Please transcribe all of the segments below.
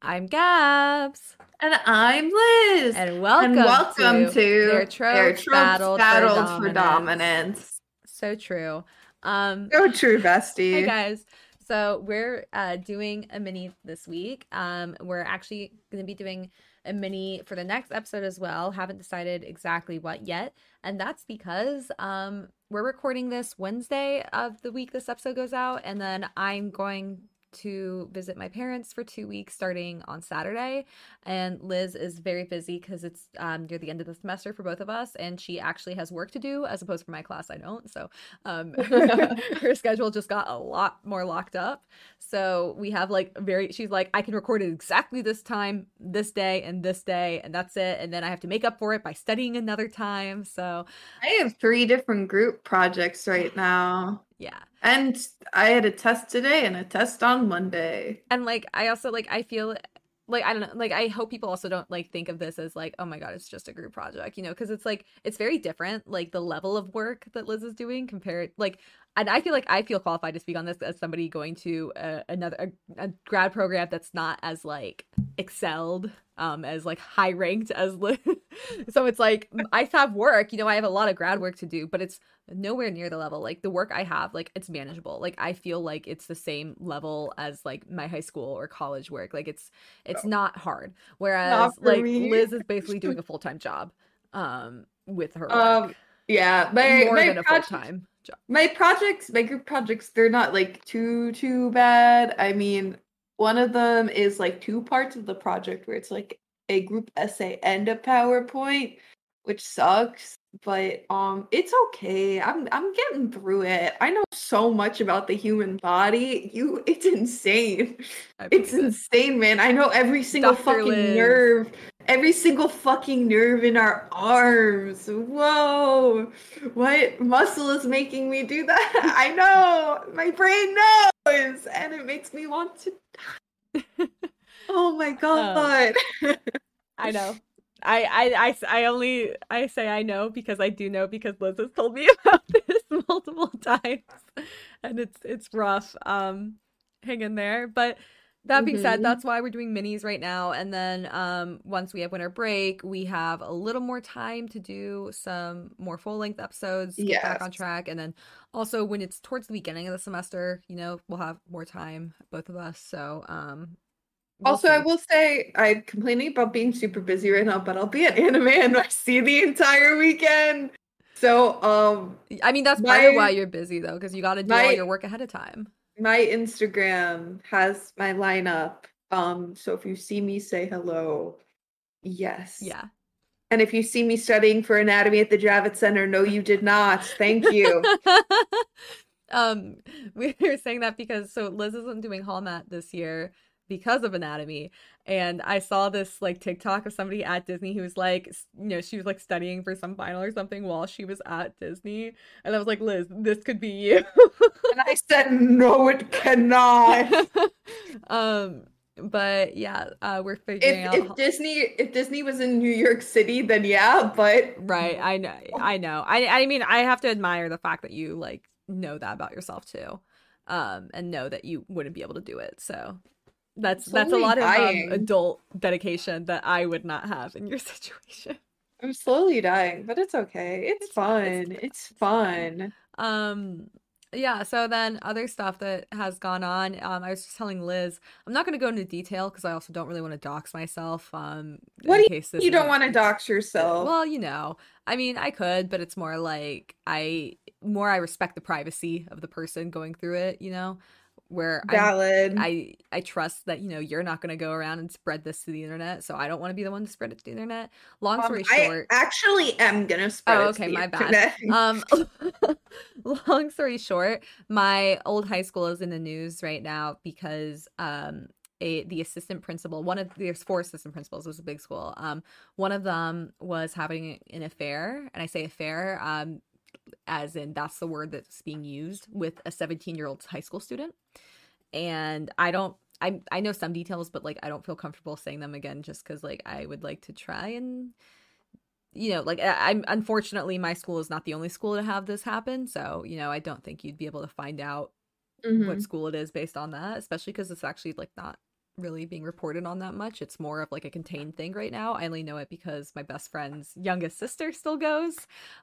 I'm Gabs. And I'm Liz. And welcome, and welcome to, to Their Tropes, Their Tropes Battled, Battled for, for dominance. Dominance. So true. Um, So true, bestie. Hey guys. So we're uh, doing a mini this week. Um, we're actually going to be doing a mini for the next episode as well. Haven't decided exactly what yet, and that's because um, we're recording this Wednesday of the week this episode goes out, and then I'm going to visit my parents for two weeks starting on Saturday. And Liz is very busy because it's um, near the end of the semester for both of us, and she actually has work to do as opposed for my class. I don't. So um, her schedule just got a lot more locked up. So we have like very, she's like, I can record it exactly this time, this day, and this day, and that's it. And then I have to make up for it by studying another time. So I have three different group projects right now. Yeah. And I had a test today and a test on Monday. and like i also like i feel like i don't know like i hope people also don't like think of this as like oh my god it's just a group project you know because it's like it's very different like the level of work that liz is doing compared like and i feel like i feel qualified to speak on this as somebody going to a, another a, a grad program that's not as like excelled um as like high ranked as liz so it's like i have work you know i have a lot of grad work to do but it's nowhere near the level like the work i have like it's manageable like i feel like it's the same level as like my high school or college work like it's it's not hard whereas for like me. liz is basically doing a full-time job um with her work. Um, yeah, my more my than a full-time job my projects, my group projects, they're not like too too bad. I mean, one of them is like two parts of the project where it's like a group essay and a PowerPoint, which sucks, but um it's okay. I'm I'm getting through it. I know so much about the human body. You it's insane. It's it. insane, man. I know every single Dr. fucking Liz. nerve, every single fucking nerve in our arms. Whoa. What muscle is making me do that? I know. My brain knows. And it makes me want to die. Oh my god. I know. I, I, I, I only I say I know because I do know because Liz has told me about this multiple times, and it's it's rough. Um, hang in there. But that being said, Mhm. that's why we're doing minis right now. And then um, once we have winter break, we have a little more time to do some more full length episodes, get back on track, and then also when it's towards the beginning of the semester, you know, we'll have more time, both of us. So um. we'll Also, I will say I'm complaining about being super busy right now, but I'll be at Anime NYC the entire weekend. So um I mean, that's part of why you're busy though, because you got to do all your work ahead of time. My Instagram has my lineup. Um, so if you see me, say hello. Yes. Yeah. And if you see me studying for anatomy at the Javits Center, no, you did not. Thank you. um, we were saying that because so Liz isn't doing hall mat this year because of anatomy, and I saw this like TikTok of somebody at Disney who was like, you know, she was like studying for some final or something while she was at Disney, and I was like, Liz, this could be you. and I said, no, it cannot. um, but yeah, uh, we're figuring if, out. if Disney if Disney was in New York City, then yeah, but Right, I know. I know. I I mean, I have to admire the fact that you like know that about yourself too. Um and know that you wouldn't be able to do it. So that's that's a lot of um, adult dedication that I would not have in your situation. I'm slowly dying, but it's okay. It's, It's fine, fun. it's It's, fine. fun. Um yeah, so then other stuff that has gone on. Um I was just telling Liz, I'm not going to go into detail because I also don't really want to dox myself um What do this You don't want to dox yourself. Well, you know, I mean, I could, but it's more like I more I respect the privacy of the person going through it, you know, where I Valid. I I trust that you know you're not going to go around and spread this to the internet, so I don't want to be the one to spread it to the internet. Long Um, story I short, actually am gonna spread Oh, it to okay, the my bad. internet. um long story short my old high school is in the news right now because um a the assistant principal one of there's four assistant principals it was a big school um one of them was having an affair and i say affair um as in that's the word that's being used with a 17 year old high school student and i don't I, I know some details but like i don't feel comfortable saying them again just because like i would like to try and you know, like I- I'm unfortunately my school is not the only school to have this happen, so you know I don't think you'd be able to find out Mhm. what school it is based on that, especially because it's actually like not really being reported on that much. It's more of like a contained thing right now. I only know it because my best friend's youngest sister still goes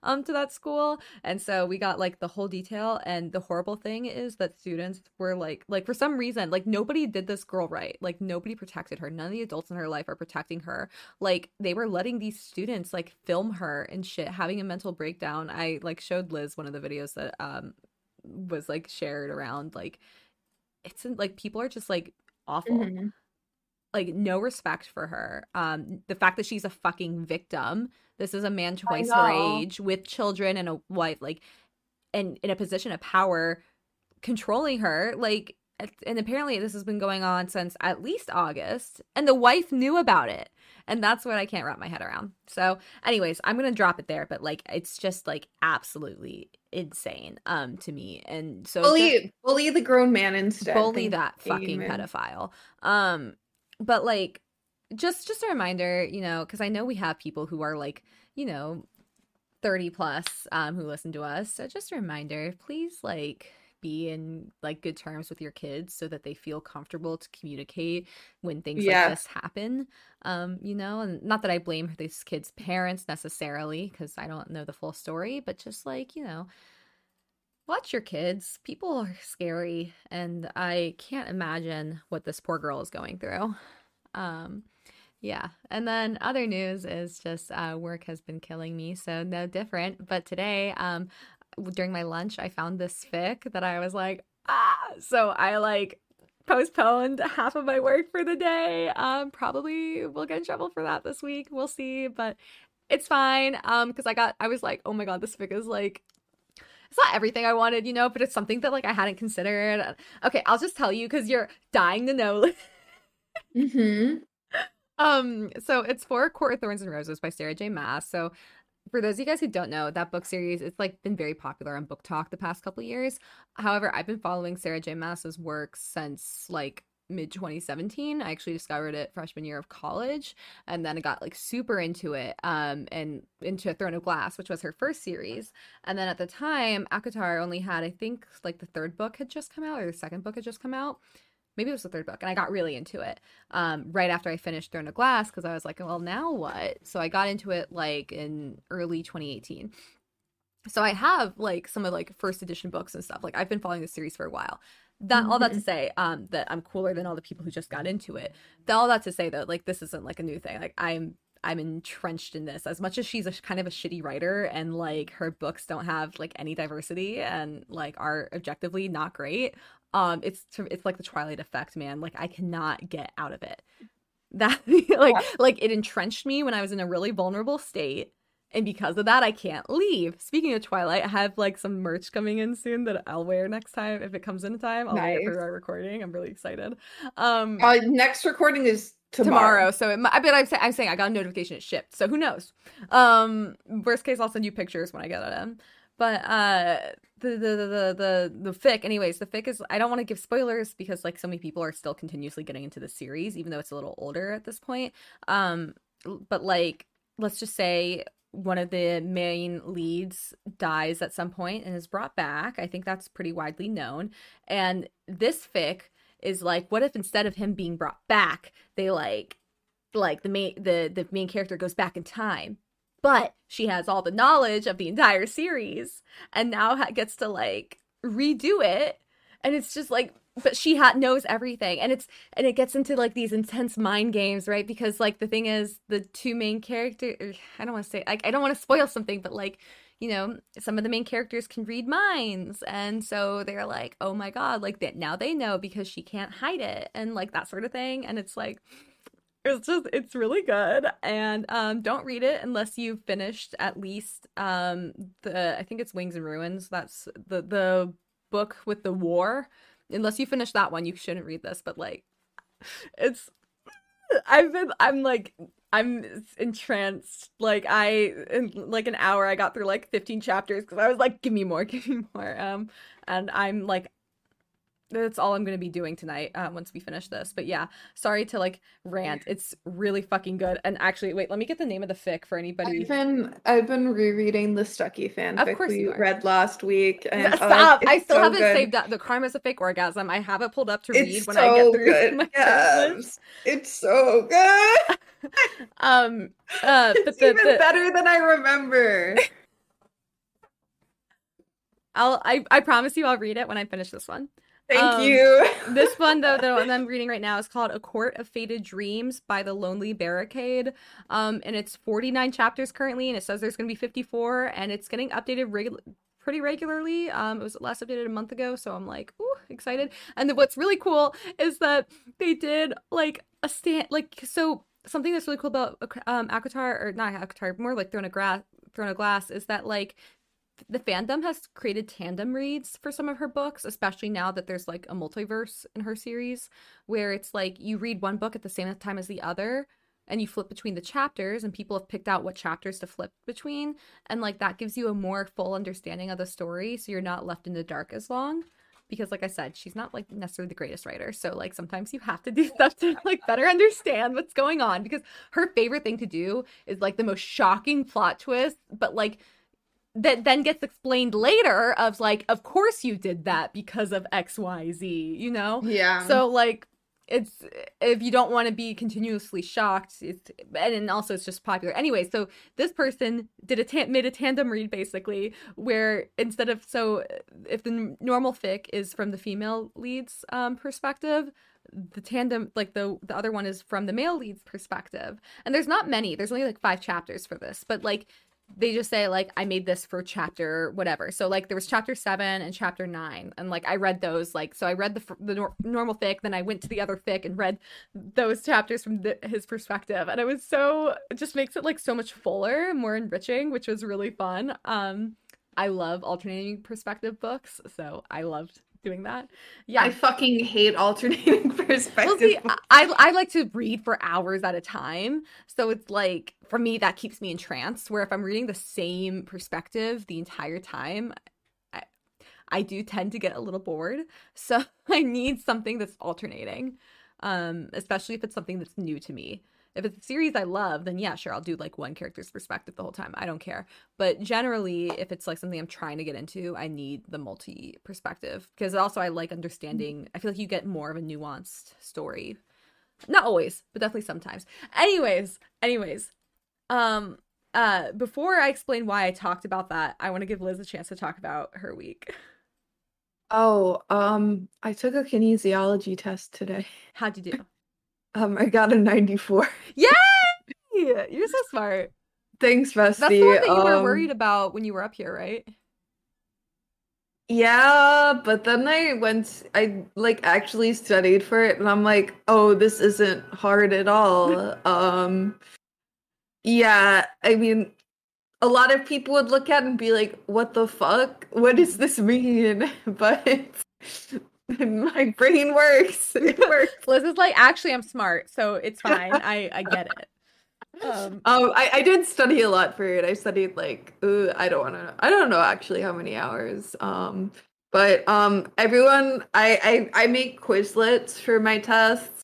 um to that school. And so we got like the whole detail and the horrible thing is that students were like like for some reason like nobody did this girl right. Like nobody protected her. None of the adults in her life are protecting her. Like they were letting these students like film her and shit having a mental breakdown. I like showed Liz one of the videos that um was like shared around like it's like people are just like awful. Mm-hmm. Like no respect for her. Um, the fact that she's a fucking victim. This is a man twice her age with children and a wife, like, and in a position of power, controlling her. Like, and apparently this has been going on since at least August, and the wife knew about it. And that's what I can't wrap my head around. So, anyways, I'm gonna drop it there, but like it's just like absolutely insane um to me. And so bully just, bully the grown man instead. Bully that fucking pedophile. Um but like just just a reminder, you know, because I know we have people who are like, you know, 30 plus um who listen to us. So just a reminder, please like be in like good terms with your kids so that they feel comfortable to communicate when things yeah. like this happen um you know and not that i blame these kids parents necessarily because i don't know the full story but just like you know watch your kids people are scary and i can't imagine what this poor girl is going through um yeah. And then other news is just uh, work has been killing me, so no different. But today, um, during my lunch, I found this fic that I was like, ah. So I like postponed half of my work for the day. Um, probably will get in trouble for that this week. We'll see, but it's fine. Um, because I got, I was like, oh my god, this fic is like it's not everything I wanted, you know, but it's something that like I hadn't considered. Okay, I'll just tell you because you're dying to know. mm-hmm. Um, so it's for Court of Thorns and Roses by Sarah J. Maas. So for those of you guys who don't know, that book series, it's like been very popular on BookTok the past couple years. However, I've been following Sarah J. Maas's work since like mid 2017 i actually discovered it freshman year of college and then i got like super into it um and into throne of glass which was her first series and then at the time ACOTAR only had i think like the third book had just come out or the second book had just come out maybe it was the third book and i got really into it um, right after i finished throne of glass because i was like well now what? So i got into it like in early 2018 so i have like some of like first edition books and stuff. Like i've been following the series for a while. That mm-hmm. all that to mm-hmm. say um that i'm cooler than all the people who just got into it. That all that to say though like this isn't like a new thing. Like i'm I'm entrenched in this. As much as she's a kind of a shitty writer and like her books don't have like any diversity and like are objectively not great um it's it's like the twilight effect man. Like i cannot get out of it. That like yeah. like it entrenched me when i was in a really vulnerable state. And because of that i can't leave. Speaking of twilight i have like some merch coming in soon that i'll wear next time. If it comes in time i'll nice. wear it for our recording. I'm really excited. Um uh, next recording is tomorrow, tomorrow. So it, I, but I'm, say, I'm saying i got a notification it shipped. So who knows? Um worst case i'll send you pictures when i get it in. But uh the the the the fic. Anyways the fic is i don't want to give spoilers because like so many people are still continuously getting into the series even though it's a little older at this point. Um but like let's just say one of the main leads dies at some point and is brought back. I think that's pretty widely known. And this fic is like what if instead of him being brought back they like like the main the the main character goes back in time but she has all the knowledge of the entire series and now gets to like redo it. And it's just like but she ha- knows everything. And it's and it gets into like these intense mind games right? Because like the thing is the two main characters er, i don't want to say like i don't want to spoil something but like you know some of the main characters can read minds. And so they're like oh my god like that now they know because she can't hide it and like that sort of thing. And it's like it's just it's really good. And um don't read it unless you've finished at least um the i think it's wings and ruins. That's the the book with the war. Unless you finish that one you shouldn't read this but like it's i've been i'm like i'm entranced. Like i in like an hour i got through like 15 chapters because i was like give me more give me more um and i'm like that's all I'm gonna be doing tonight uh, once we finish this. But yeah, sorry to like rant. It's really fucking good. And actually, wait, let me get the name of the fic for anybody. I've been I've been rereading the Stucky fanfic Of course we read last week. And uh, Stop! I still so haven't good. saved that. The crime is a fake orgasm. I have it pulled up to read It's when so I get through good. my Yes. It's so good. Um, uh, but It's the, even the, better than I remember. I'll I I promise you I'll read it when I finish this one. Thank Um, you. This one though, the one I'm reading right now is called A Court of Faded Dreams by the Lonely Barricade. Um, and it's 49 chapters currently, and it says there's gonna be 54, and it's getting updated regu- pretty regularly. Um, it was last updated a month ago, so I'm like, ooh, excited. And then what's really cool is that they did like a stand, like so something that's really cool about um ACOTAR or not ACOTAR, more like Throne of Grass, Throne of Glass, is that like the fandom has created tandem reads for some of her books, especially now that there's like a multiverse in her series, where it's like you read one book at the same time as the other and you flip between the chapters and people have picked out what chapters to flip between and like that gives you a more full understanding of the story so you're not left in the dark as long. Because like i said she's not like necessarily the greatest writer so like sometimes you have to do stuff to like better understand what's going on because her favorite thing to do is like the most shocking plot twist but like that then gets explained later of like of course you did that because of xyz you know? Yeah. so like it's if you don't want to be continuously shocked it's and then also it's just popular. Anyway so this person did a ta- made a tandem read basically where instead of so if the n- normal fic is from the female lead's um perspective the tandem like the the other one is from the male lead's perspective. And there's not many there's only like five chapters for this but like they just say like i made this for chapter whatever. So like there was chapter 7 and chapter 9 and like i read those like so i read the the nor- normal fic then i went to the other fic and read those chapters from the, his perspective and it was so it just makes it like so much fuller more enriching which was really fun. Um i love alternating perspective books so i loved doing that yeah I fucking hate alternating perspective. well, see, I I like to read for hours at a time, so it's like for me that keeps me entranced. Where if I'm reading the same perspective the entire time, I I do tend to get a little bored. So I need something that's alternating, um, especially if it's something that's new to me. If it's a series I love, then yeah, sure, I'll do like one character's perspective the whole time. I don't care. But generally, if it's like something I'm trying to get into, I need the multi perspective because also I like understanding. I feel like you get more of a nuanced story. Not always, but definitely sometimes. Anyways, anyways, um, uh, before I explain why I talked about that, I want to give Liz a chance to talk about her week. oh, um, I took a kinesiology test today. How'd you do? Um, I got a 94. Yay! You're so smart. Thanks, Bestie. That's the one that you were Um, worried about when you were up here, right? Yeah, but then I went, I like actually studied for it, and I'm like, oh, this isn't hard at all. um, yeah, I mean, a lot of people would look at it and be like, what the fuck? What does this mean? But my brain works. It works. Liz is like, actually, I'm smart, so it's fine. I I get it. Um, Um, I, I did study a lot for it. I studied like uh, I don't want to. I don't know actually how many hours. Um, but um, everyone, I I I make Quizlets for my tests,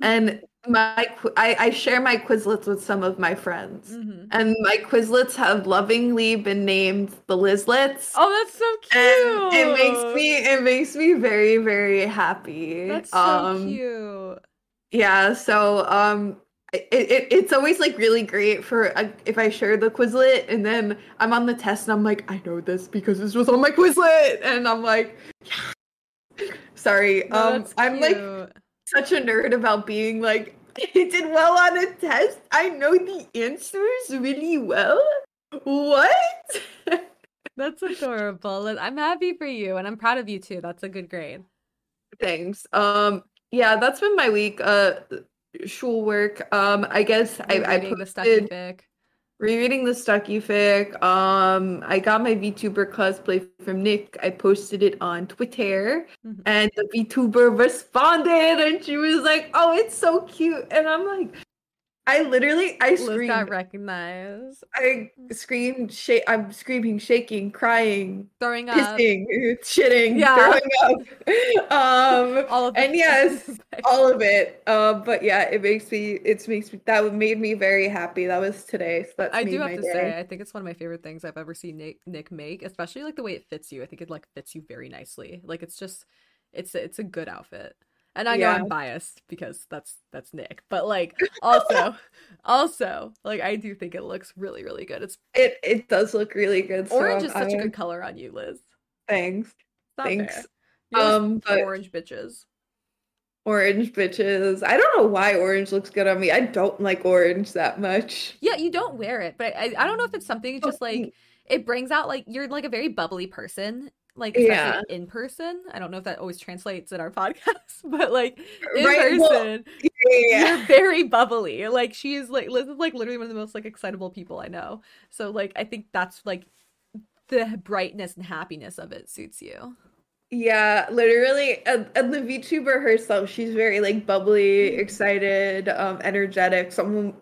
and my I I share my Quizlets with some of my friends, mhm. and my Quizlets have lovingly been named the Lizlets. Oh, that's so cute. And it makes me it makes me very very happy. That's so um, cute. yeah, so um it, it it's always like really great for uh, if I share the Quizlet and then I'm on the test and I'm like, I know this because this was on my Quizlet and I'm like, yeah. Sorry. No, um I'm like. Such a nerd about being like I did well on a test. I know the answers really well. What? That's adorable. Liz, I'm happy for you, and I'm proud of you too. That's a good grade. Thanks. Um yeah, that's been my week. Uh schoolwork. Um I guess I I Reading the study posted fic. Rereading the Stucky fic. Um, I got my VTuber cosplay from Nick. I posted it on Twitter, Mhm. and the VTuber responded, and she was like, "Oh, it's so cute," and I'm like. I literally I screamed. got recognized. I screamed, shake. I'm screaming, shaking, crying, Throwing up. pissing, shitting, Yeah. throwing up. Um, All of and yes, all of it. Um, but yeah, it makes me. It makes me. That made me very happy. That was today. So that's I do have to day. say, I think it's one of my favorite things I've ever seen Nick Nick make, especially like the way it fits you. I think it like fits you very nicely. Like it's just it's it's a good outfit. And I know Yeah. I'm biased because that's that's Nick, but like also also like I do think it looks really really good. It's It it does look really good. So orange is such a I- good color on you, Liz. Thanks. Thanks. fair. You're just Um, but orange bitches. orange bitches. I don't know why orange looks good on me. I don't like orange that much. Yeah, you don't wear it, but I, I don't know if it's something Oh, just like it brings out like you're like a very bubbly person, like Yeah. especially in person. I don't know if that always translates in our podcast, but like in Right, well, person, Yeah. you're very bubbly. Like she is like Liz is like literally one of the most like excitable people I know. So like I think that's like the brightness and happiness of it suits you. Yeah, literally, and, and the VTuber herself, she's very like bubbly, excited, um, energetic. Someone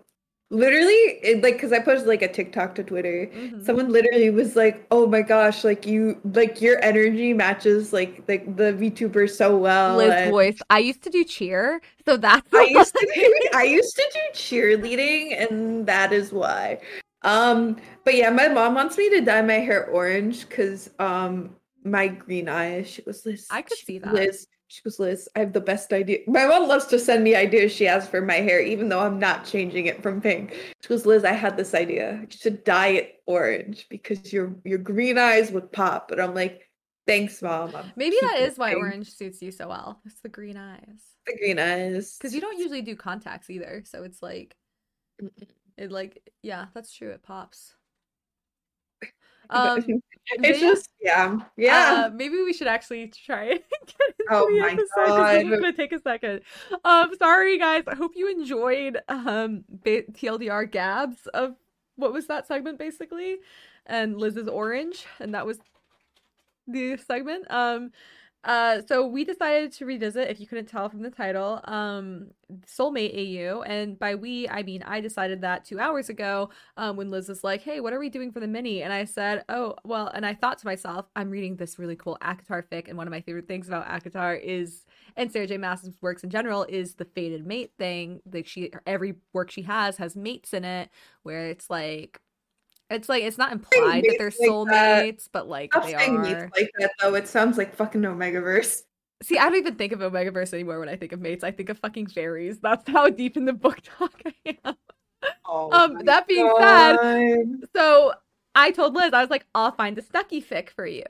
literally, it, like, because I posted like a TikTok to Twitter. Mhm. Someone literally was like, "Oh my gosh, like you, like your energy matches like like the VTuber so well." Liz and voice. I used to do cheer, so that's I used to do, I used to do cheerleading, and that is why. Um, but yeah, my mom wants me to dye my hair orange because um my green eyes. She goes, Liz. I could see that. Liz. She goes, Liz. I have the best idea. My mom loves to send me ideas she has for my hair, even though I'm not changing it from pink. She goes, Liz. I had this idea. You should dye it orange because your your green eyes would pop. And I'm like, thanks, mom. I'm Maybe that is why it. orange suits you so well. It's the green eyes. The green eyes. Because you don't usually do contacts either, so it's like it like yeah, that's true. It pops. Um, it's just yeah, yeah. Uh, maybe we should actually try and get into Oh the my episode 'cause this is God. gonna take a second. Um, sorry guys. I hope you enjoyed um ba- TLDR Gabs of what was that segment basically, and Liz's orange, and that was the segment. Um, uh, so we decided to revisit, if you couldn't tell from the title, um, Soulmate AU, and by we I mean I decided that two hours ago, um, when Liz was like, "Hey, what are we doing for the mini?" and I said, "Oh, well," and I thought to myself, "I'm reading this really cool ACOTAR fic, and one of my favorite things about ACOTAR is, and Sarah J. Maas's works in general, is the fated mate thing. Like she, every work she has has mates in it, where it's like." It's like it's not implied that they're like that. soulmates, but like Stop they are. mates like that though. It sounds like fucking Omegaverse. See, I don't even think of Omegaverse anymore when I think of mates. I think of fucking fairies. That's how deep in the book talk I am. Oh Um, that being said, So I told Liz, I was like, I'll find a Stucky fic for you.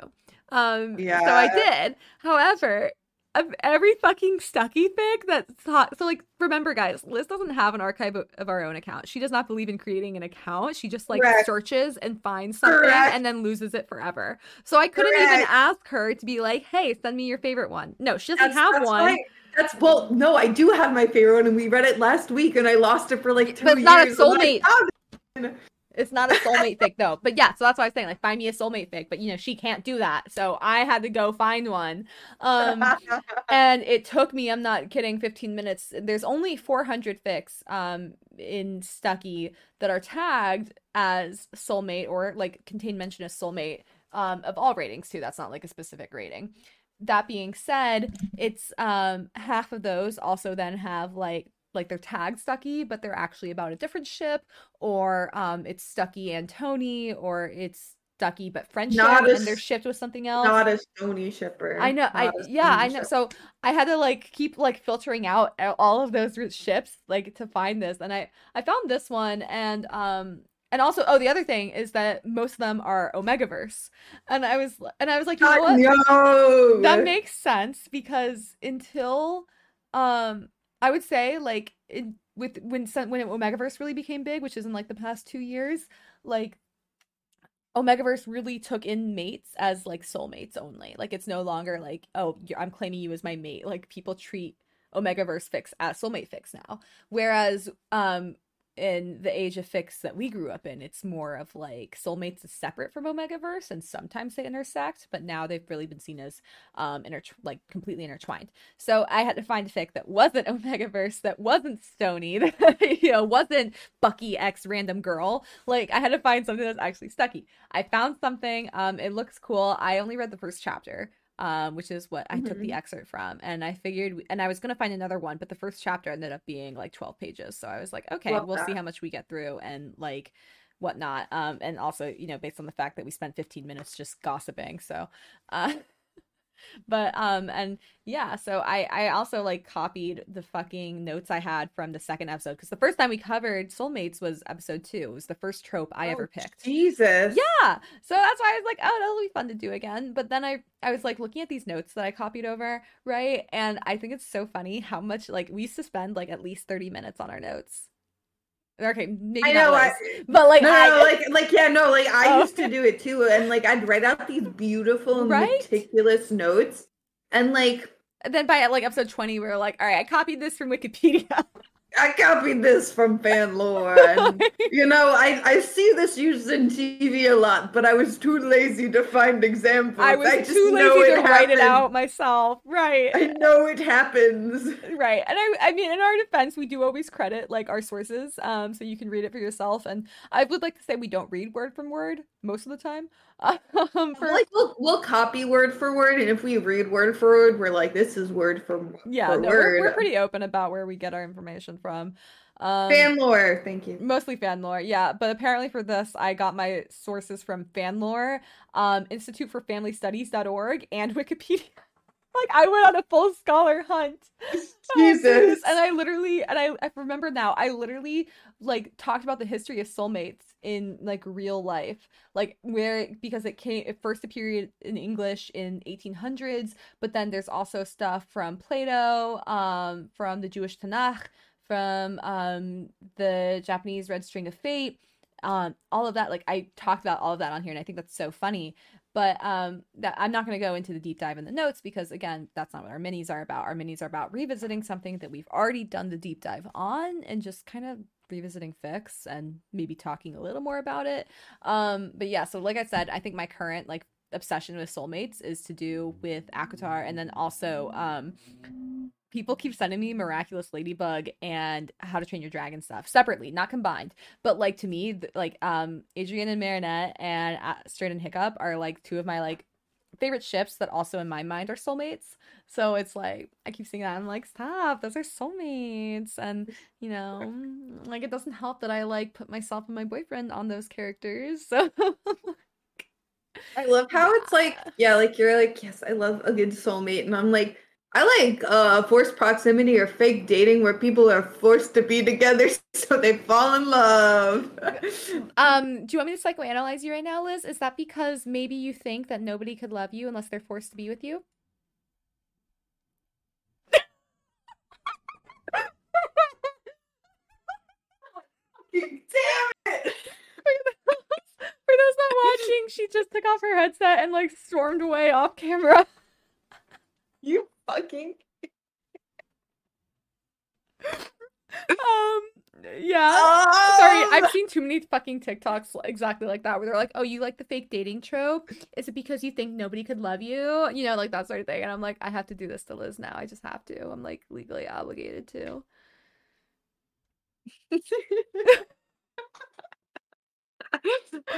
Um, yeah. so I did. However, of every fucking Stucky fic that's hot. So like, remember guys, Liz doesn't have an archive of, of our own account. She does not believe in creating an account. She just like Correct. searches and finds something Correct. and then loses it forever. So I couldn't even ask her to be like, hey, send me your favorite one. No, she doesn't That's, have that's one. why- That's well, no, I do have my favorite one, and we read it last week, and I lost it for like two But it's not a years. and then soulmate. It's not a soulmate fic though. But yeah, so that's why I was saying like find me a soulmate fic. But you know she can't do that, so I had to go find one. Um, and it took me i'm not kidding 15 minutes there's only 400 fics um in stucky that are tagged as soulmate or like contain mention as soulmate um of all ratings too that's not like a specific rating that being said it's um half of those also then have like like they're tagged stucky but they're actually about a different ship or um it's stucky and tony or it's stucky but friendship a and they're shipped with something else Not a Stony shipper. I know. I Not yeah, I know. shipper. So I had to like keep like filtering out all of those ships like to find this, and I I found this one, and um and also oh the other thing is that most of them are Omegaverse, and I was and I was like you know what no. that makes sense because until um I would say like in, with when when Omegaverse really became big, which is in like the past two years, like Omegaverse really took in mates as like soulmates only. Like it's no longer like, oh, I'm claiming you as my mate. Like people treat Omegaverse fics as soulmate fics now. Whereas um in the age of fics that we grew up in, it's more of like soulmates is separate from Omegaverse, and sometimes they intersect, but now they've really been seen as um inter- like completely intertwined. So I had to find a fic that wasn't Omegaverse, that wasn't Stony, that you know wasn't Bucky X random girl. Like I had to find something that's actually Stucky. I found something. Um, it looks cool. I only read the first chapter um, which is what I mm-hmm. took the mm-hmm. excerpt from. And I figured, and I was going to find another one, but the first chapter ended up being like 12 pages. So I was like, okay, Love we'll that. see how much we get through and like whatnot. Um, and also, you know, based on the fact that we spent 15 minutes just gossiping. So, uh, but um and yeah so i i also like copied the fucking notes i had from the second episode because the first time we covered soulmates was episode two. It was the first trope i oh, ever picked. Jesus. Yeah! So that's why i was like oh that'll be fun to do again. But then i i was like looking at these notes that i copied over right? And i think it's so funny how much like we used to spend like at least 30 minutes on our notes Okay, maybe I know, I, but like, no, I, no, like, like, yeah, no, like I oh. used to do it too, and like I'd write out these beautiful, right? meticulous notes, and like, and then by like episode twenty, we are like, all right, I copied this from Wikipedia. I copied this from Fanlore. And, you know, I, I see this used in TV a lot, but I was too lazy to find examples. I was I too lazy to write it out myself. Right. I know it happens. Right. And I I mean in our defense, we do always credit like our sources. Um, so you can read it for yourself. And I would like to say we don't read word from word most of the time. Um, for... like we'll, we'll copy word for word, and if we read word for word, we're like, this is word for yeah. For no, word. We're, we're pretty open about where we get our information from. Um, Fanlore, thank you. Mostly Fanlore, yeah. But apparently for this, I got my sources from Fanlore, um, Institute for Family Studies.org, and Wikipedia. like I went on a full scholar hunt. Jesus. and I literally and I, I remember now, I literally like talked about the history of soulmates in like real life. Like where because it came it first appeared in English in 1800s, but then there's also stuff from Plato, um, from the Jewish Tanakh, from um the Japanese Red String of Fate um all of that like i talked about all of that on here and i think that's so funny but um, that I'm not going to go into the deep dive in the notes because again, that's not what our minis are about. Our minis are about revisiting something that we've already done the deep dive on and just kind of revisiting fics and maybe talking a little more about it. Um, but yeah, so like I said, I think my current like obsession with soulmates is to do with ACOTAR and then also um people keep sending me miraculous ladybug and how to train your dragon stuff separately not combined but like to me like um adrien and marinette and uh, Astrid and hiccup are like two of my like favorite ships that also in my mind are soulmates. So it's like i keep seeing that i'm like stop those are soulmates. And you know mm, like it doesn't help that i like put myself and my boyfriend on those characters. So i love how it's like yeah like you're like yes i love a good soulmate. And i'm like I like uh forced proximity or fake dating where people are forced to be together so they fall in love. um, do you want me to psychoanalyze you right now, Liz? Is that because maybe you think that nobody could love you unless they're forced to be with you? Damn it! For those not watching, she just took off her headset and like stormed away off camera. You fucking. um. Yeah. Oh! Sorry, I've seen too many fucking TikToks exactly like that, where they're like, "Oh, you like the fake dating trope? Is it because you think nobody could love you? You know, like that sort of thing." And I'm like, I have to do this to Liz now. I just have to. I'm like legally obligated to.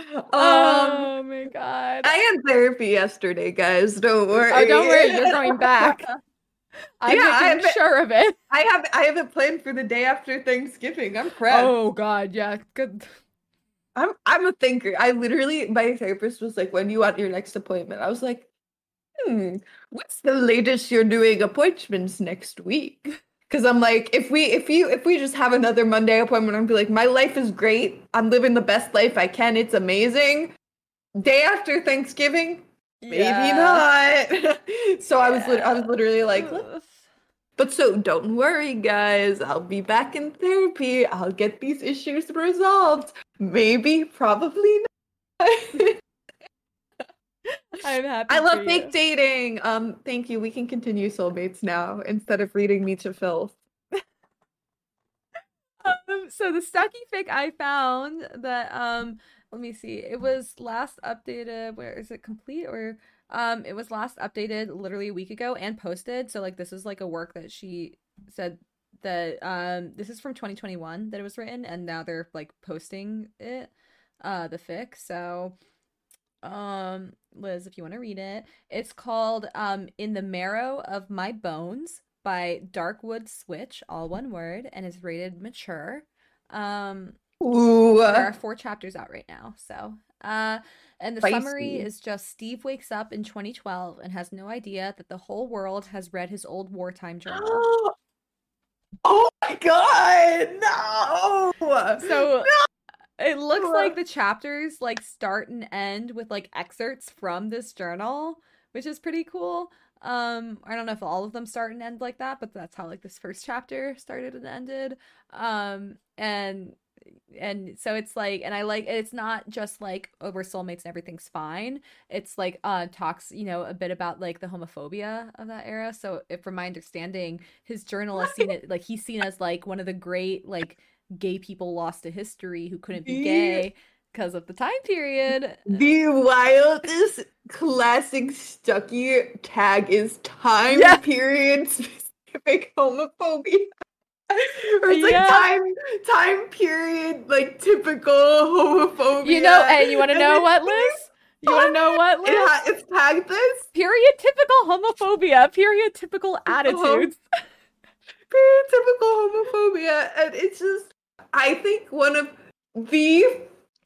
um, oh my god. I had therapy yesterday, guys. Don't worry. Oh, don't worry. You're going back. I'm yeah, sure of it. I have I have it planned for the day after Thanksgiving. I'm prepped. Oh god, yeah. Good. I'm I'm a thinker. I literally my therapist was like, when do you want your next appointment? I was like, hmm, what's the latest you're doing appointments next week? Because I'm like, if we if you if we just have another Monday appointment, I'm be like, my life is great. I'm living the best life I can. It's amazing. Day after Thanksgiving, maybe yeah. not. so yeah. I was I was literally like, but so don't worry, guys. I'll be back in therapy. I'll get these issues resolved. Maybe, probably not. I'm happy. I love fake you. dating. Um, thank you. We can continue soulmates now instead of reading me to filth. um, so the Stucky fic I found that um let me see. It was last updated. Where is it complete or um it was last updated literally a week ago and posted. So like this is like a work that she said that um this is from 2021 that it was written and now they're like posting it uh the fic. So um Liz if you want to read it. It's called um In the Marrow of My Bones by Darkwood Switch, all one word, and is rated mature. Um Ooh. there are four chapters out right now. So, uh, and the summary is just Steve wakes up in 2012 and has no idea that the whole world has read his old wartime journal. oh my god, no! So it looks like the chapters like start and end with like excerpts from this journal, which is pretty cool. Um, I don't know if all of them start and end like that, but that's how like this first chapter started and ended. Um, and and so it's like and i like it's not just like oh we're soulmates and everything's fine it's like uh talks you know a bit about like the homophobia of that era so if from my understanding his journal is seen it like he's seen as like one of the great like gay people lost to history who couldn't be gay because of the time period The wildest classic Stucky tag is time Yeah. period specific homophobia. or it's like Yeah. time time period like typical homophobia. you know and you want to know what liz you want to know what It liz ha- it's tagged this period typical homophobia period typical attitudes Period typical homophobia and it's just i think one of the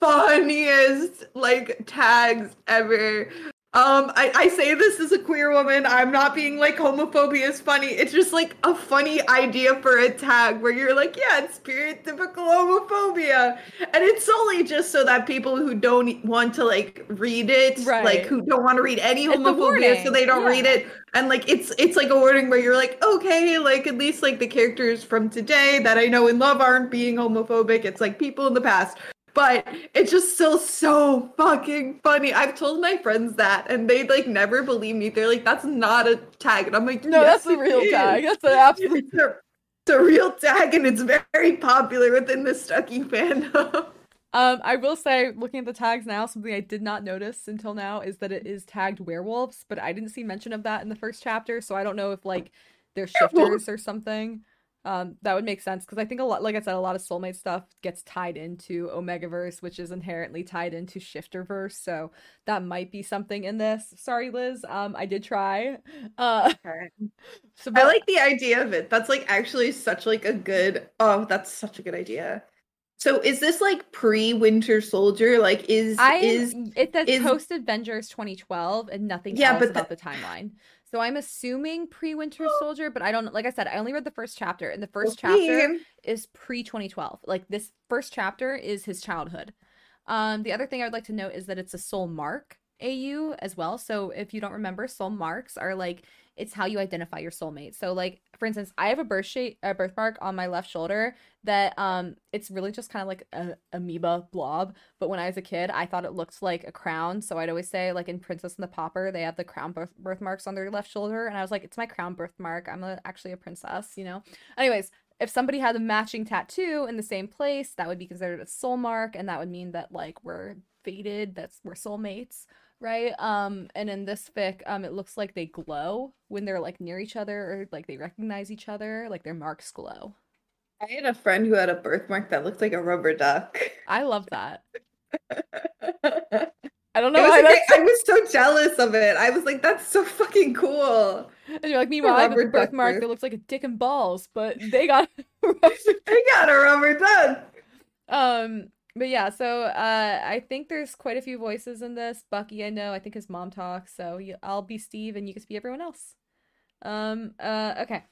funniest like tags ever um I, I say this as a queer woman. I'm not being like homophobia is funny. It's just like a funny idea for a tag where you're like yeah it's stereotypical homophobia. And it's solely just so that people who don't want to like read it Right. like who don't want to read any It's homophobia so they don't yeah. read it. And like it's it's like a warning where you're like okay like at least like the characters from today that i know and love aren't being homophobic. It's like people in the past but it's just still so fucking funny. I've told my friends that and they like never believe me. They're like that's not a tag and i'm like no "Yes, that's a it real is." tag that's an absolute it's a, it's a real tag and it's very popular within the stucky fandom. Um, I will say, looking at the tags now, something I did not notice until now is that it is tagged werewolves, but I didn't see mention of that in the first chapter, so I don't know if like they're shifters or something. Um, that would make sense because I think a lot, like I said, a lot of soulmate stuff gets tied into Omegaverse, which is inherently tied into Shifterverse, so that might be something in this. Sorry, Liz. Um, I did try. Uh, so I like the idea of it. That's like actually such like a good. Oh, that's such a good idea. So is this like pre-Winter Soldier? Like is I is it says post Avengers 2012 and nothing Yeah, else but about the timeline. So I'm assuming pre Winter Soldier, but I don't like I said, I only read the first chapter, and the first chapter is pre 2012. Like this first chapter is his childhood. Um, the other thing I would like to note is that it's a soul mark AU as well. So if you don't remember, soul marks are like it's how you identify your soulmate. So like for instance, I have a birth shape, a birthmark on my left shoulder that um it's really just kind of like a amoeba blob. But when I was a kid, I thought it looked like a crown. So I'd always say like in Princess and the Pauper, they have the crown birth- birthmarks on their left shoulder, and I was like, it's my crown birthmark. I'm a, actually a princess, you know. Anyways, if somebody had a matching tattoo in the same place, that would be considered a soul mark, and that would mean that like we're fated, that's we're soulmates, right? Um, and in this fic, um, it looks like they glow when they're like near each other or like they recognize each other, like their marks glow. I had a friend who had a birthmark that looked like a rubber duck. I love that. I I don't know was, like, that's. I was so jealous of it. I was like, that's so fucking cool. And you're like, meanwhile, I have a birthmark birth. that looks like a dick and balls, but they got. they got a rubber duck. Um, but yeah, so uh, I think there's quite a few voices in this. Bucky, I know, I think his mom talks, so I'll be Steve and you can be everyone else. Um, uh, okay.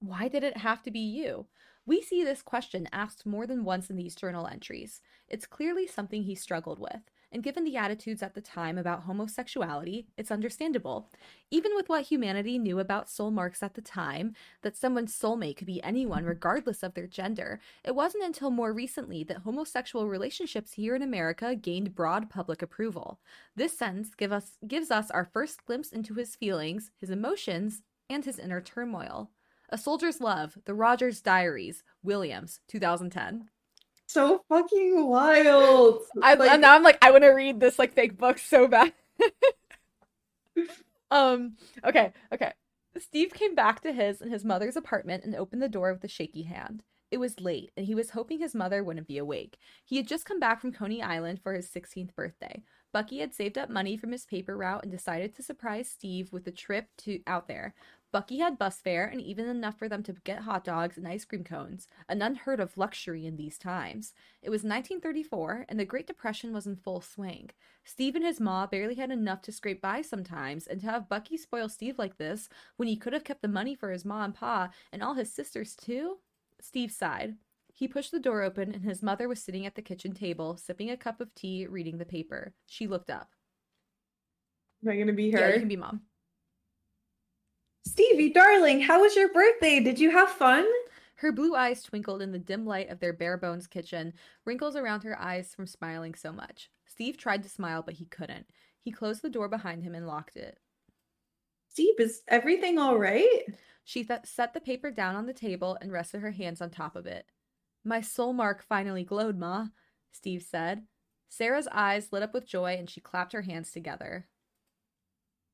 Why did it have to be you? We see this question asked more than once in these journal entries. It's clearly something he struggled with, and given the attitudes at the time about homosexuality, it's understandable. Even with what humanity knew about soul marks at the time, that someone's soulmate could be anyone regardless of their gender, it wasn't until more recently that homosexual relationships here in America gained broad public approval. This sentence give us, gives us our first glimpse into his feelings, his emotions, and his inner turmoil. A Soldier's Love, The Rogers Diaries, Williams, 2010. So fucking wild. I Like, now I'm like I want to read this like fake book so bad. um. Okay. Okay. Steve came back to his and his mother's apartment and opened the door with a shaky hand. It was late, and he was hoping his mother wouldn't be awake. He had just come back from Coney Island for his 16th birthday. Bucky had saved up money from his paper route and decided to surprise Steve with a trip to out there. Bucky had bus fare and even enough for them to get hot dogs and ice cream cones, an unheard of luxury in these times. It was 1934, and the Great Depression was in full swing. Steve and his ma barely had enough to scrape by sometimes, and to have Bucky spoil Steve like this, when he could have kept the money for his ma and pa, and all his sisters too? Steve sighed. He pushed the door open, and his mother was sitting at the kitchen table, sipping a cup of tea, reading the paper. She looked up. Am I gonna be Yeah, her? you can be mom. Stevie, darling, how was your birthday? Did you have fun? Her blue eyes twinkled in the dim light of their bare bones kitchen, wrinkles around her eyes from smiling so much. Steve tried to smile, but he couldn't. He closed the door behind him and locked it. Steve, is everything all right? She th- set the paper down on the table and rested her hands on top of it. My soul mark finally glowed, Ma, Steve said. Sarah's eyes lit up with joy and she clapped her hands together.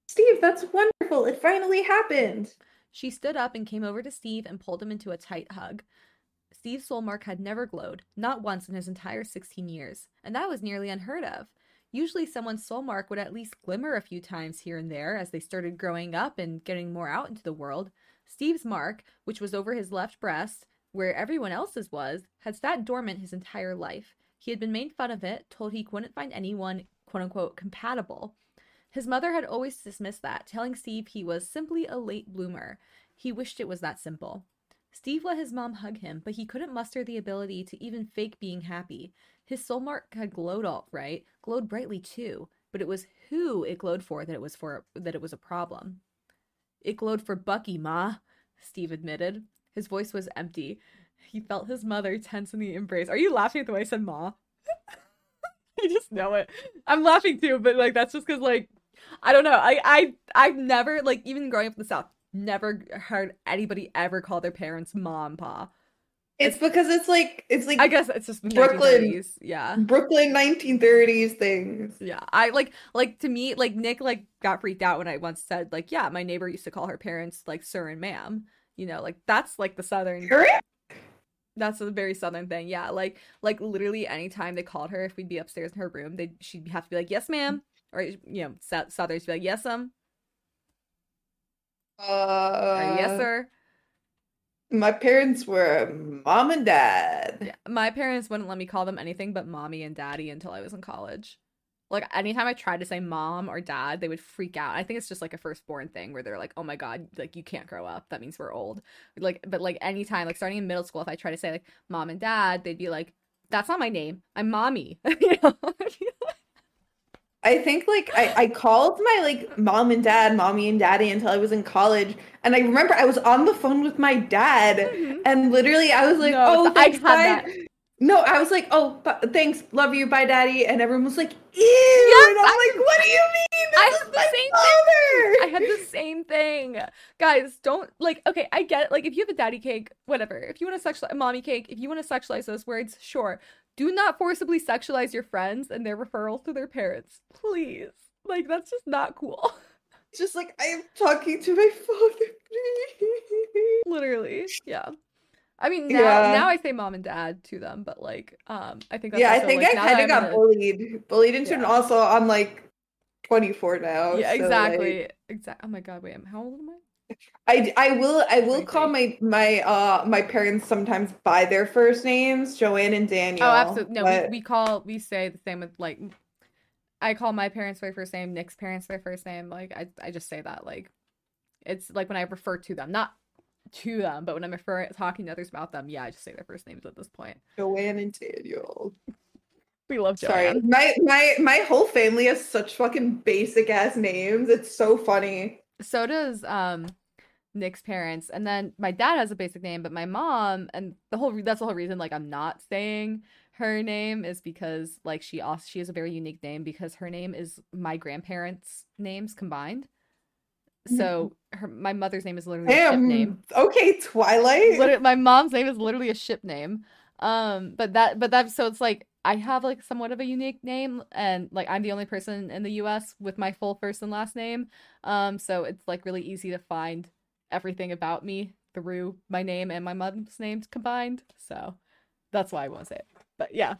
Steve, that's wonderful. It finally happened. She stood up and came over to Steve and pulled him into a tight hug. Steve's soul mark had never glowed, not once in his entire 16 years, and that was nearly unheard of. Usually, someone's soul mark would at least glimmer a few times here and there as they started growing up and getting more out into the world. Steve's mark, which was over his left breast, where everyone else's was, had sat dormant his entire life. He had been made fun of it, told he couldn't find anyone, quote unquote, compatible. His mother had always dismissed that, telling Steve he was simply a late bloomer. He wished it was that simple. Steve let his mom hug him, but he couldn't muster the ability to even fake being happy. His soul mark had glowed all right, glowed brightly too, but it was who it glowed for that it was for that it was a problem. It glowed for Bucky, Ma, Steve admitted. His voice was empty. He felt his mother tense in the embrace. Are you laughing at the way I said Ma? I just know it. I'm laughing too, but like that's just because like I don't know. I I I've never like even growing up in the South, never heard anybody ever call their parents mom pa. It's because it's like it's like I guess it's just Brooklyn. 1930s. Yeah. Brooklyn 1930s things. Yeah. I like like to me like Nick like got freaked out when I once said like yeah, my neighbor used to call her parents like sir and ma'am. You know, like that's like the southern Correct? that's a very southern thing. Yeah, like like literally anytime they called her if we'd be upstairs in her room, they she'd have to be like, "Yes, ma'am." Or you know, sou- southerners be like, "Yes, um." Uh, yes, sir. My parents were mom and dad. Yeah, my parents wouldn't let me call them anything but mommy and daddy until I was in college. Like anytime I tried to say mom or dad, they would freak out. I think it's just like a firstborn thing where they're like, "Oh my god, like you can't grow up. That means we're old." Like, but like anytime, like starting in middle school, if I try to say like mom and dad, they'd be like, "That's not my name. I'm mommy." you know? I think like I, I called my like mom and dad, mommy and daddy until I was in college. And I remember I was on the phone with my dad Mhm. and literally I was like, No, oh, thanks, bye. No, I was like, oh, bu- thanks, love you, bye, daddy. And everyone was like, ew. Yes, and I'm I- like, what do you mean? I had the same father." I had the same thing. Guys, don't like okay, I get it. Like if you have a daddy cake, whatever. If you want to sexualize a mommy cake, if you want to sexualize those words, sure. Do not forcibly sexualize your friends and their referrals to their parents. Please. Like that's just not cool. It's just like I am talking to my father, please. Literally. Yeah. I mean now Yeah. now I say mom and dad to them, but like um I think that's yeah, I think like, I kind of got a- bullied. Bullied into, and Yeah. also I'm like 24 now. Yeah, so, like, exactly. Exactly. Oh my god, wait, how old am I? I I will I will call 23. my my uh my parents sometimes by their first names, Joanne and Daniel. Oh, absolutely. No, but- we, we call we say the same with like I call my parents by first name, Nick's parents by first name. Like I I just say that like it's like when I refer to them, not to them, but when I'm referring talking to others about them, yeah, I just say their first names at this point. Joanne and Daniel. We love Sorry, Joanne. my my my whole family has such fucking basic ass names. It's so funny. So does um Nick's parents, and then my dad has a basic name, but my mom and the whole re- that's the whole reason like I'm not saying her name is because like she also she has a very unique name because her name is my grandparents' names combined. So her my mother's name is literally a ship name. Okay, Twilight. Literally, my mom's name is literally a ship name. Um, but that but that so it's like I have like somewhat of a unique name and like I'm the only person in the US with my full first and last name. Um, so it's like really easy to find everything about me through my name and my mom's names combined. So that's why I won't say it. But yeah.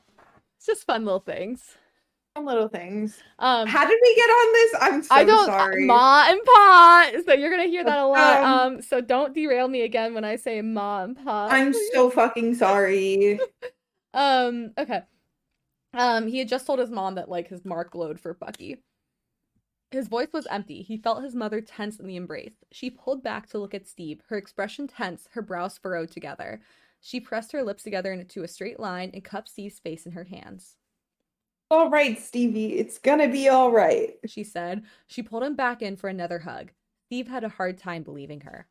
It's just fun little things. Fun Little things. Um How did we get on this? I'm so I don't sorry. ma and pa. So you're gonna hear that a lot. Um, Um, so don't derail me again when I say ma and pa. I'm so fucking sorry. Um, okay. Um, he had just told his mom that like his mark glowed for Bucky. His voice was empty. He felt his mother tense in the embrace. She pulled back to look at Steve, her expression tense, her brows furrowed together. She pressed her lips together into a straight line and cupped Steve's face in her hands. all right, Stevie, it's gonna be all right. She said. She pulled him back in for another hug. Steve had a hard time believing her.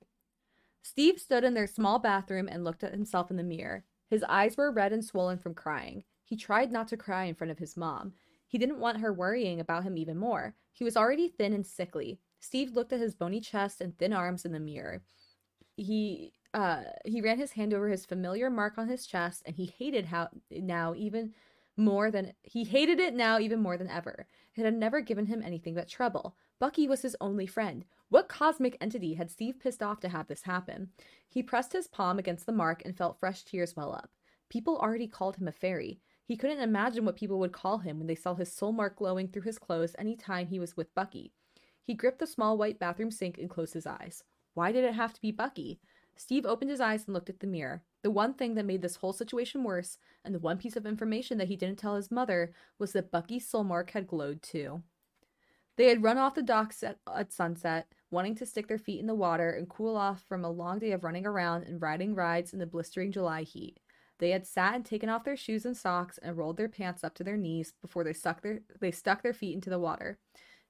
Steve stood in their small bathroom and looked at himself in the mirror. His eyes were red and swollen from crying. He tried not to cry in front of his mom. He didn't want her worrying about him even more. He was already thin and sickly. Steve looked at his bony chest and thin arms in the mirror. He uh he ran his hand over his familiar mark on his chest and he hated how now even more than he hated it now even more than ever. It had never given him anything but trouble. Bucky was his only friend. What cosmic entity had Steve pissed off to have this happen? He pressed his palm against the mark and felt fresh tears well up. People already called him a fairy. He couldn't imagine what people would call him when they saw his soul mark glowing through his clothes any time he was with Bucky. He gripped the small white bathroom sink and closed his eyes. Why did it have to be Bucky? Steve opened his eyes and looked at the mirror. The one thing that made this whole situation worse, and the one piece of information that he didn't tell his mother, was that Bucky's soul mark had glowed too. They had run off the docks at, at sunset, wanting to stick their feet in the water and cool off from a long day of running around and riding rides in the blistering July heat. They had sat and taken off their shoes and socks and rolled their pants up to their knees before they stuck their they stuck their feet into the water.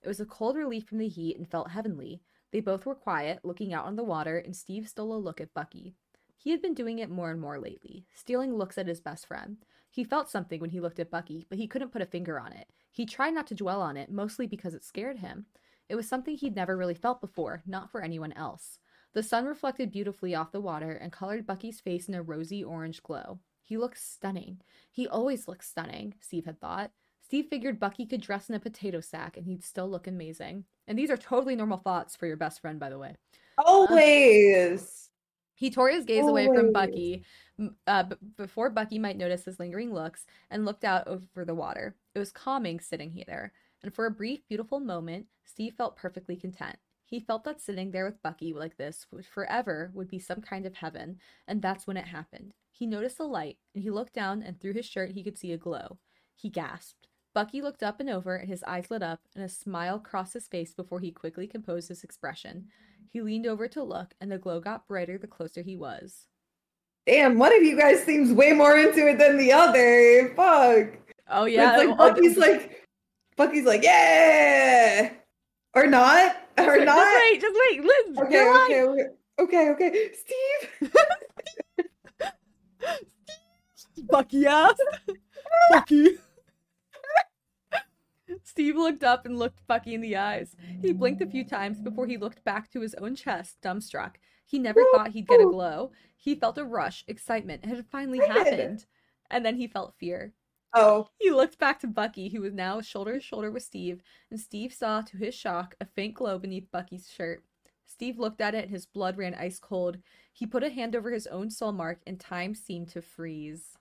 It was a cold relief from the heat and felt heavenly. They both were quiet, looking out on the water, and Steve stole a look at Bucky. He had been doing it more and more lately, stealing looks at his best friend. He felt something when he looked at Bucky, but he couldn't put a finger on it. He tried not to dwell on it, mostly because it scared him. It was something he'd never really felt before, not for anyone else. The sun reflected beautifully off the water and colored Bucky's face in a rosy orange glow. He looked stunning. He always looked stunning, Steve had thought. Steve figured Bucky could dress in a potato sack and he'd still look amazing. And these are totally normal thoughts for your best friend, by the way. Always. He tore his gaze away from Bucky uh, b- before Bucky might notice his lingering looks and looked out over the water. It was calming sitting here, and for a brief, beautiful moment, Steve felt perfectly content. He felt that sitting there with Bucky like this would forever would be some kind of heaven, and that's when it happened. He noticed a light, and he looked down, and through his shirt he could see a glow. He gasped. Bucky looked up and over, and his eyes lit up, and a smile crossed his face before he quickly composed his expression. He leaned over to look, and the glow got brighter the closer he was. Damn, one of you guys seems way more into it than the other. Fuck. Oh Yeah, it's like Bucky's like Bucky's like, yeah. Or not. Just Or wait, not. Just wait, just wait, Liz. Okay, okay, okay, okay, okay. Steve. Bucky ass. Bucky. Steve looked up and looked Bucky in the eyes. He blinked a few times before he looked back to his own chest, dumbstruck. He never thought he'd get a glow. He felt a rush, excitement. It had finally happened. And then he felt fear. Oh, He looked back to Bucky, who was now shoulder to shoulder with Steve, and Steve saw, to his shock, a faint glow beneath Bucky's shirt. Steve looked at it and his blood ran ice cold. He put a hand over his own soul mark, and time seemed to freeze.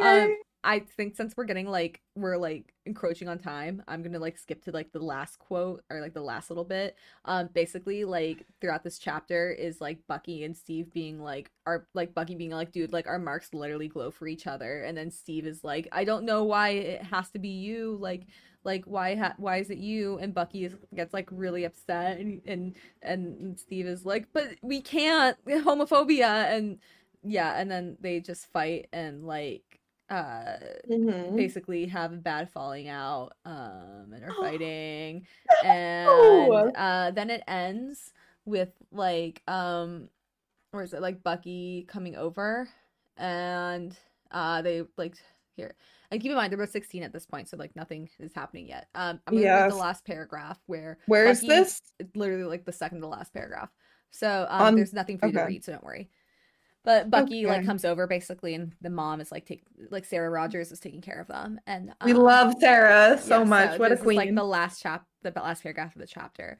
Um. I think since we're getting like we're like encroaching on time, I'm gonna like skip to like the last quote or like the last little bit. Um, basically like throughout this chapter is like Bucky and Steve being like our like Bucky being like, dude, like our marks literally glow for each other, and then Steve is like, I don't know why it has to be you, like like why ha- why is it you? And Bucky is, gets like really upset, and and and Steve is like, but we can't homophobia, and yeah, and then they just fight and like uh Mhm. basically have a bad falling out um and are fighting and uh then it ends with like um or is it like Bucky coming over and uh they like here. And keep in mind they're both 16 at this point, so like nothing is happening yet. Um, I'm gonna Yes. read the last paragraph where Where is this? it's literally like the second to last paragraph. So um, On- there's nothing for you to read, so don't worry. But Bucky like comes over basically, and the mom is like take like Sarah Rogers is taking care of them, and We um, love Sarah so yeah, much. so what a this is, like the last chap, the last paragraph of the chapter.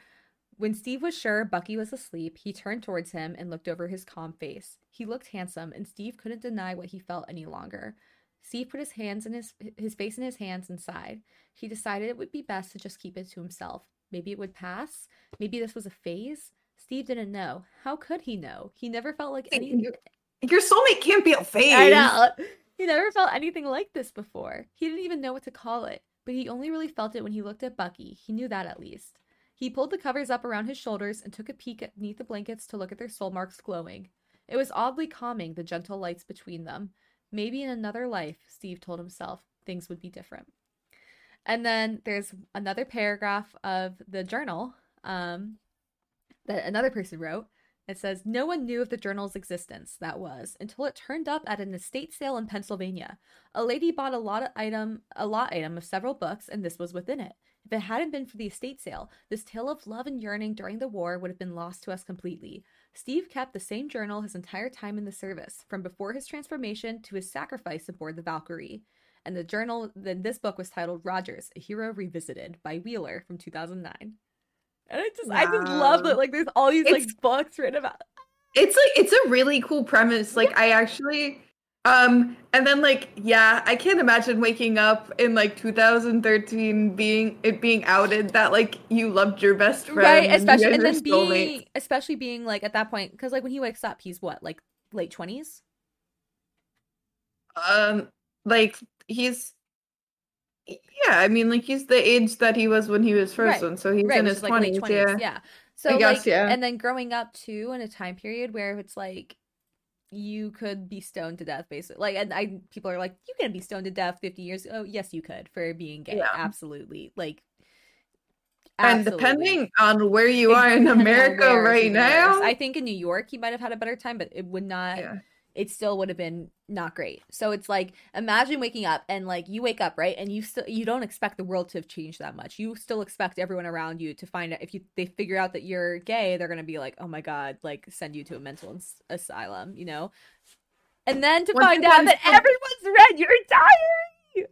When Steve was sure Bucky was asleep, he turned towards him and looked over his calm face. He looked handsome, and Steve couldn't deny what he felt any longer. Steve put his hands in his his face in his hands and sighed. He decided it would be best to just keep it to himself. Maybe it would pass. Maybe this was a phase. Steve didn't know. How could he know? He never felt like any. You- Your soulmate can't be a phase. I know. He never felt anything like this before. He didn't even know what to call it, but he only really felt it when he looked at Bucky. He knew that at least. He pulled the covers up around his shoulders and took a peek at- beneath the blankets to look at their soul marks glowing. It was oddly calming, the gentle lights between them. Maybe in another life, Steve told himself, things would be different. And then there's another paragraph of the journal um, that another person wrote. It says, No one knew of the journal's existence, that was, until it turned up at an estate sale in Pennsylvania. A lady bought a lot of item a lot item of several books, and this was within it. If it hadn't been for the estate sale, this tale of love and yearning during the war would have been lost to us completely. Steve kept the same journal his entire time in the service, from before his transformation to his sacrifice aboard the Valkyrie. And the journal, then this book was titled Rogers, A Hero Revisited by Wheeler from 2009. And I just, I just love that, like, there's all these, like, books written about. it's like it's a really cool premise. Like i actually um and then like yeah i can't imagine waking up in like 2013 being it being outed that like you loved your best friend right especially guys and then being especially being like at that point because like when he wakes up he's what like late 20s um like he's yeah i mean like he's the age that he was when he was Right, one, so he's right in his is like 20s 20s yeah yeah so guess, like yeah. and then growing up too in a time period where it's like you could be stoned to death basically like and i people are like you can be stoned to death 50 years oh yes you could for being gay Yeah. absolutely like and depending on where you are in america right now i think in new york he might have had a better time but it would not yeah. It still would have been not great. So it's like imagine waking up and like you wake up, right? And you still you don't expect the world to have changed that much. You still expect everyone around you to find out if you they figure out that you're gay, they're going to be like, "Oh my god, like send you to a mental ins- asylum," you know? And then to Once find out that everyone's read your diary.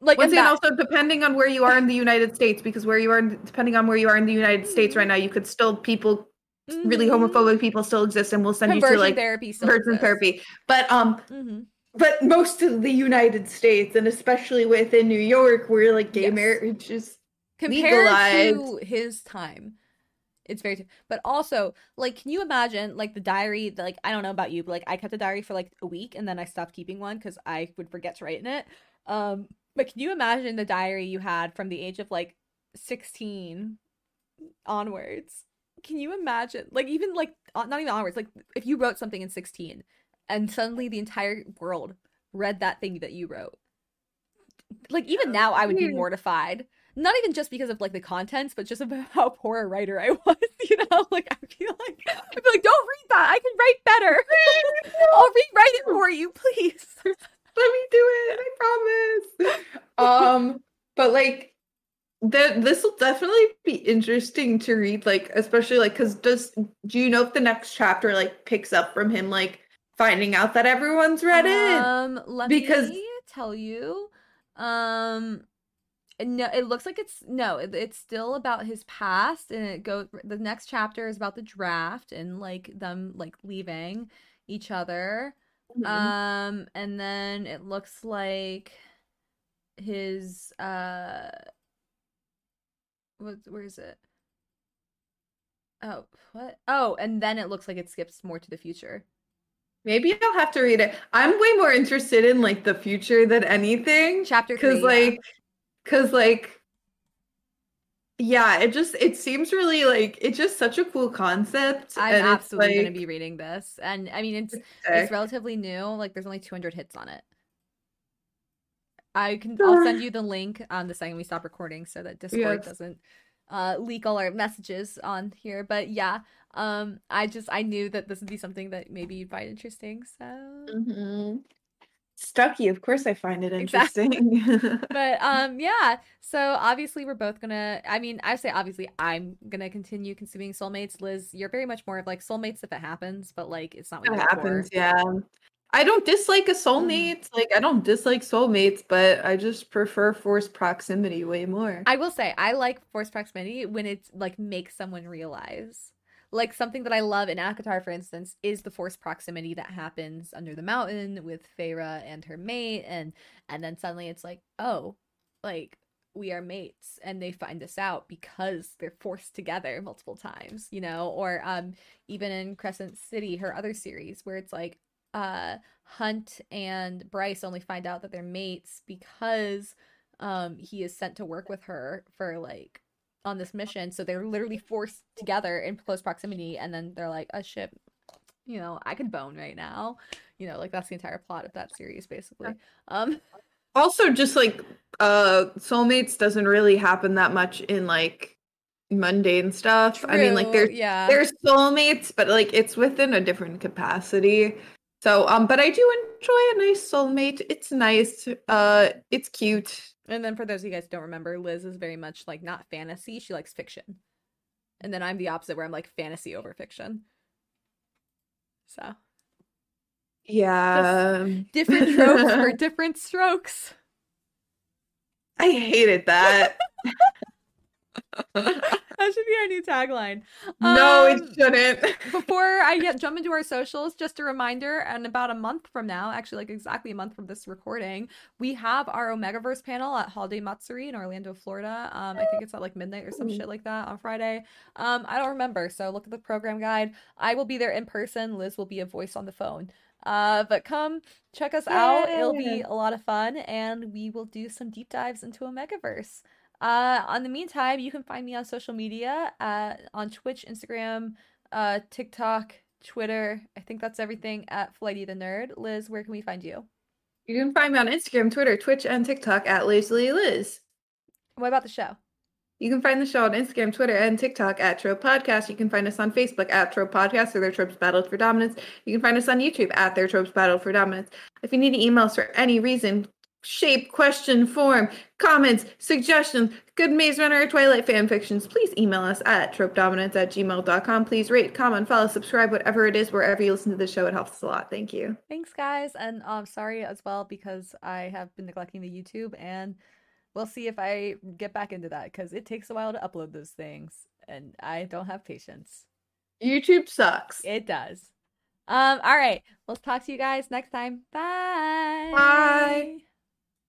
Like Once and that- also depending on where you are in the United States, because where you are, depending on where you are in the United States right now, you could still people really Mhm. homophobic people still exist, and we'll send you to like therapy conversion exists. therapy. But um, Mhm. but most of the United States, and especially within New York, where like gay Yes. marriage is compared legalized. to his time it's very but also like can you imagine like the diary that, like i don't know about you but like i kept a diary for like a week and then i stopped keeping one because i would forget to write in it um but can you imagine the diary you had from the age of like 16 onwards can you imagine like even like not even onwards like if you wrote something in 16 and suddenly the entire world read that thing that you wrote like even now i would be mortified. Not even just because of like the contents but just about how poor a writer i was you know like i feel like i'd be like don't read that i can write better. I'll rewrite it for you please. Let me do it i promise. Um but like that this will definitely be interesting to read like especially like because does do you know if the next chapter like picks up from him like finding out that everyone's read it um let Because- me tell you um no it looks like it's no it, it's still about his past and it goes the next chapter is about the draft and like them like leaving each other Mhm. Um, and then it looks like his uh what where is it? Oh, what? Oh, and then it looks like it skips more to the future. maybe i'll have to read it i'm way more interested in like the future than anything Chapter because like because like yeah it just it seems really like it's just such a cool concept I'm absolutely gonna be reading this. And I mean it's sick. it's relatively new, like there's only 200 hits on it. I can I'll send you the link on the second we stop recording so that Discord Yes. doesn't uh leak all our messages on here. But yeah, um I just I knew that this would be something that maybe you'd find interesting. So Mhm. Stucky, of course I find it Exactly. interesting. but um yeah so obviously we're both gonna i mean i say obviously i'm gonna continue consuming soulmates liz you're very much more of like soulmates if it happens but like it's not what it you're for. happens, yeah. I don't dislike a soulmate. Like I don't dislike soulmates, but I just prefer forced proximity way more. i will say i like forced proximity when it's like makes someone realize like something that i love in ACOTAR for instance is the forced proximity that happens under the mountain with Feyre and her mate and and then suddenly it's like oh like we are mates and they find this out because they're forced together multiple times you know or um even in crescent city her other series where it's like uh hunt and bryce only find out that they're mates because um he is sent to work with her for like on this mission. So they're literally forced together in close proximity and then they're like oh shit. You know i could bone right now. You know like that's the entire plot of that series basically. Um Also, just like uh soulmates doesn't really happen that much in like mundane stuff. I mean, like true, there's yeah. there's soulmates, but like it's within a different capacity. So, um, but I do enjoy a nice soulmate. It's nice. Uh, it's cute. And then for those of you guys who don't remember, Liz is very much like not fantasy, she likes fiction. And then I'm the opposite where I'm like fantasy over fiction. So Yeah. different tropes for different strokes. I hated that. That should be our new tagline. no, Um, it shouldn't. Before I get jump into our socials, just a reminder, and about a month from now, actually like exactly a month from this recording, we have our Omegaverse panel at Holiday Matsuri in Orlando, Florida. Um, I think it's at like midnight or some shit like that on Friday. Um, I don't remember, so look at the program guide. I will be there in person. Liz will be a voice on the phone. Uh, but come check us out. It'll be a lot of fun, and we will do some deep dives into Omegaverse. Uh, on the meantime, you can find me on social media, uh, on Twitch, Instagram, uh, TikTok, Twitter. I think that's everything at Flighty the Nerd. Liz, where can we find you? You can find me on Instagram, Twitter, Twitch, and TikTok at Lazily Liz. What about the show? You can find the show on Instagram, Twitter, and TikTok at Trope Podcast. You can find us on Facebook at Trope Podcast or their Tropes Battled for Dominance. You can find us on YouTube at their Tropes Battled for Dominance. If you need to email us for any reason, shape, question, form, comments, suggestions, good Maze Runner or Twilight fan fictions, please email us at tropedominance at gmail.com. Please rate, comment, follow, subscribe, whatever it is, wherever you listen to the show. It helps us a lot. Thank you. Thanks, guys, and um, sorry as well because I have been neglecting the YouTube, and we'll see if I get back into that because it takes a while to upload those things, and I don't have patience. YouTube sucks. It does. Um, all right, we'll talk to you guys next time. Bye. Bye.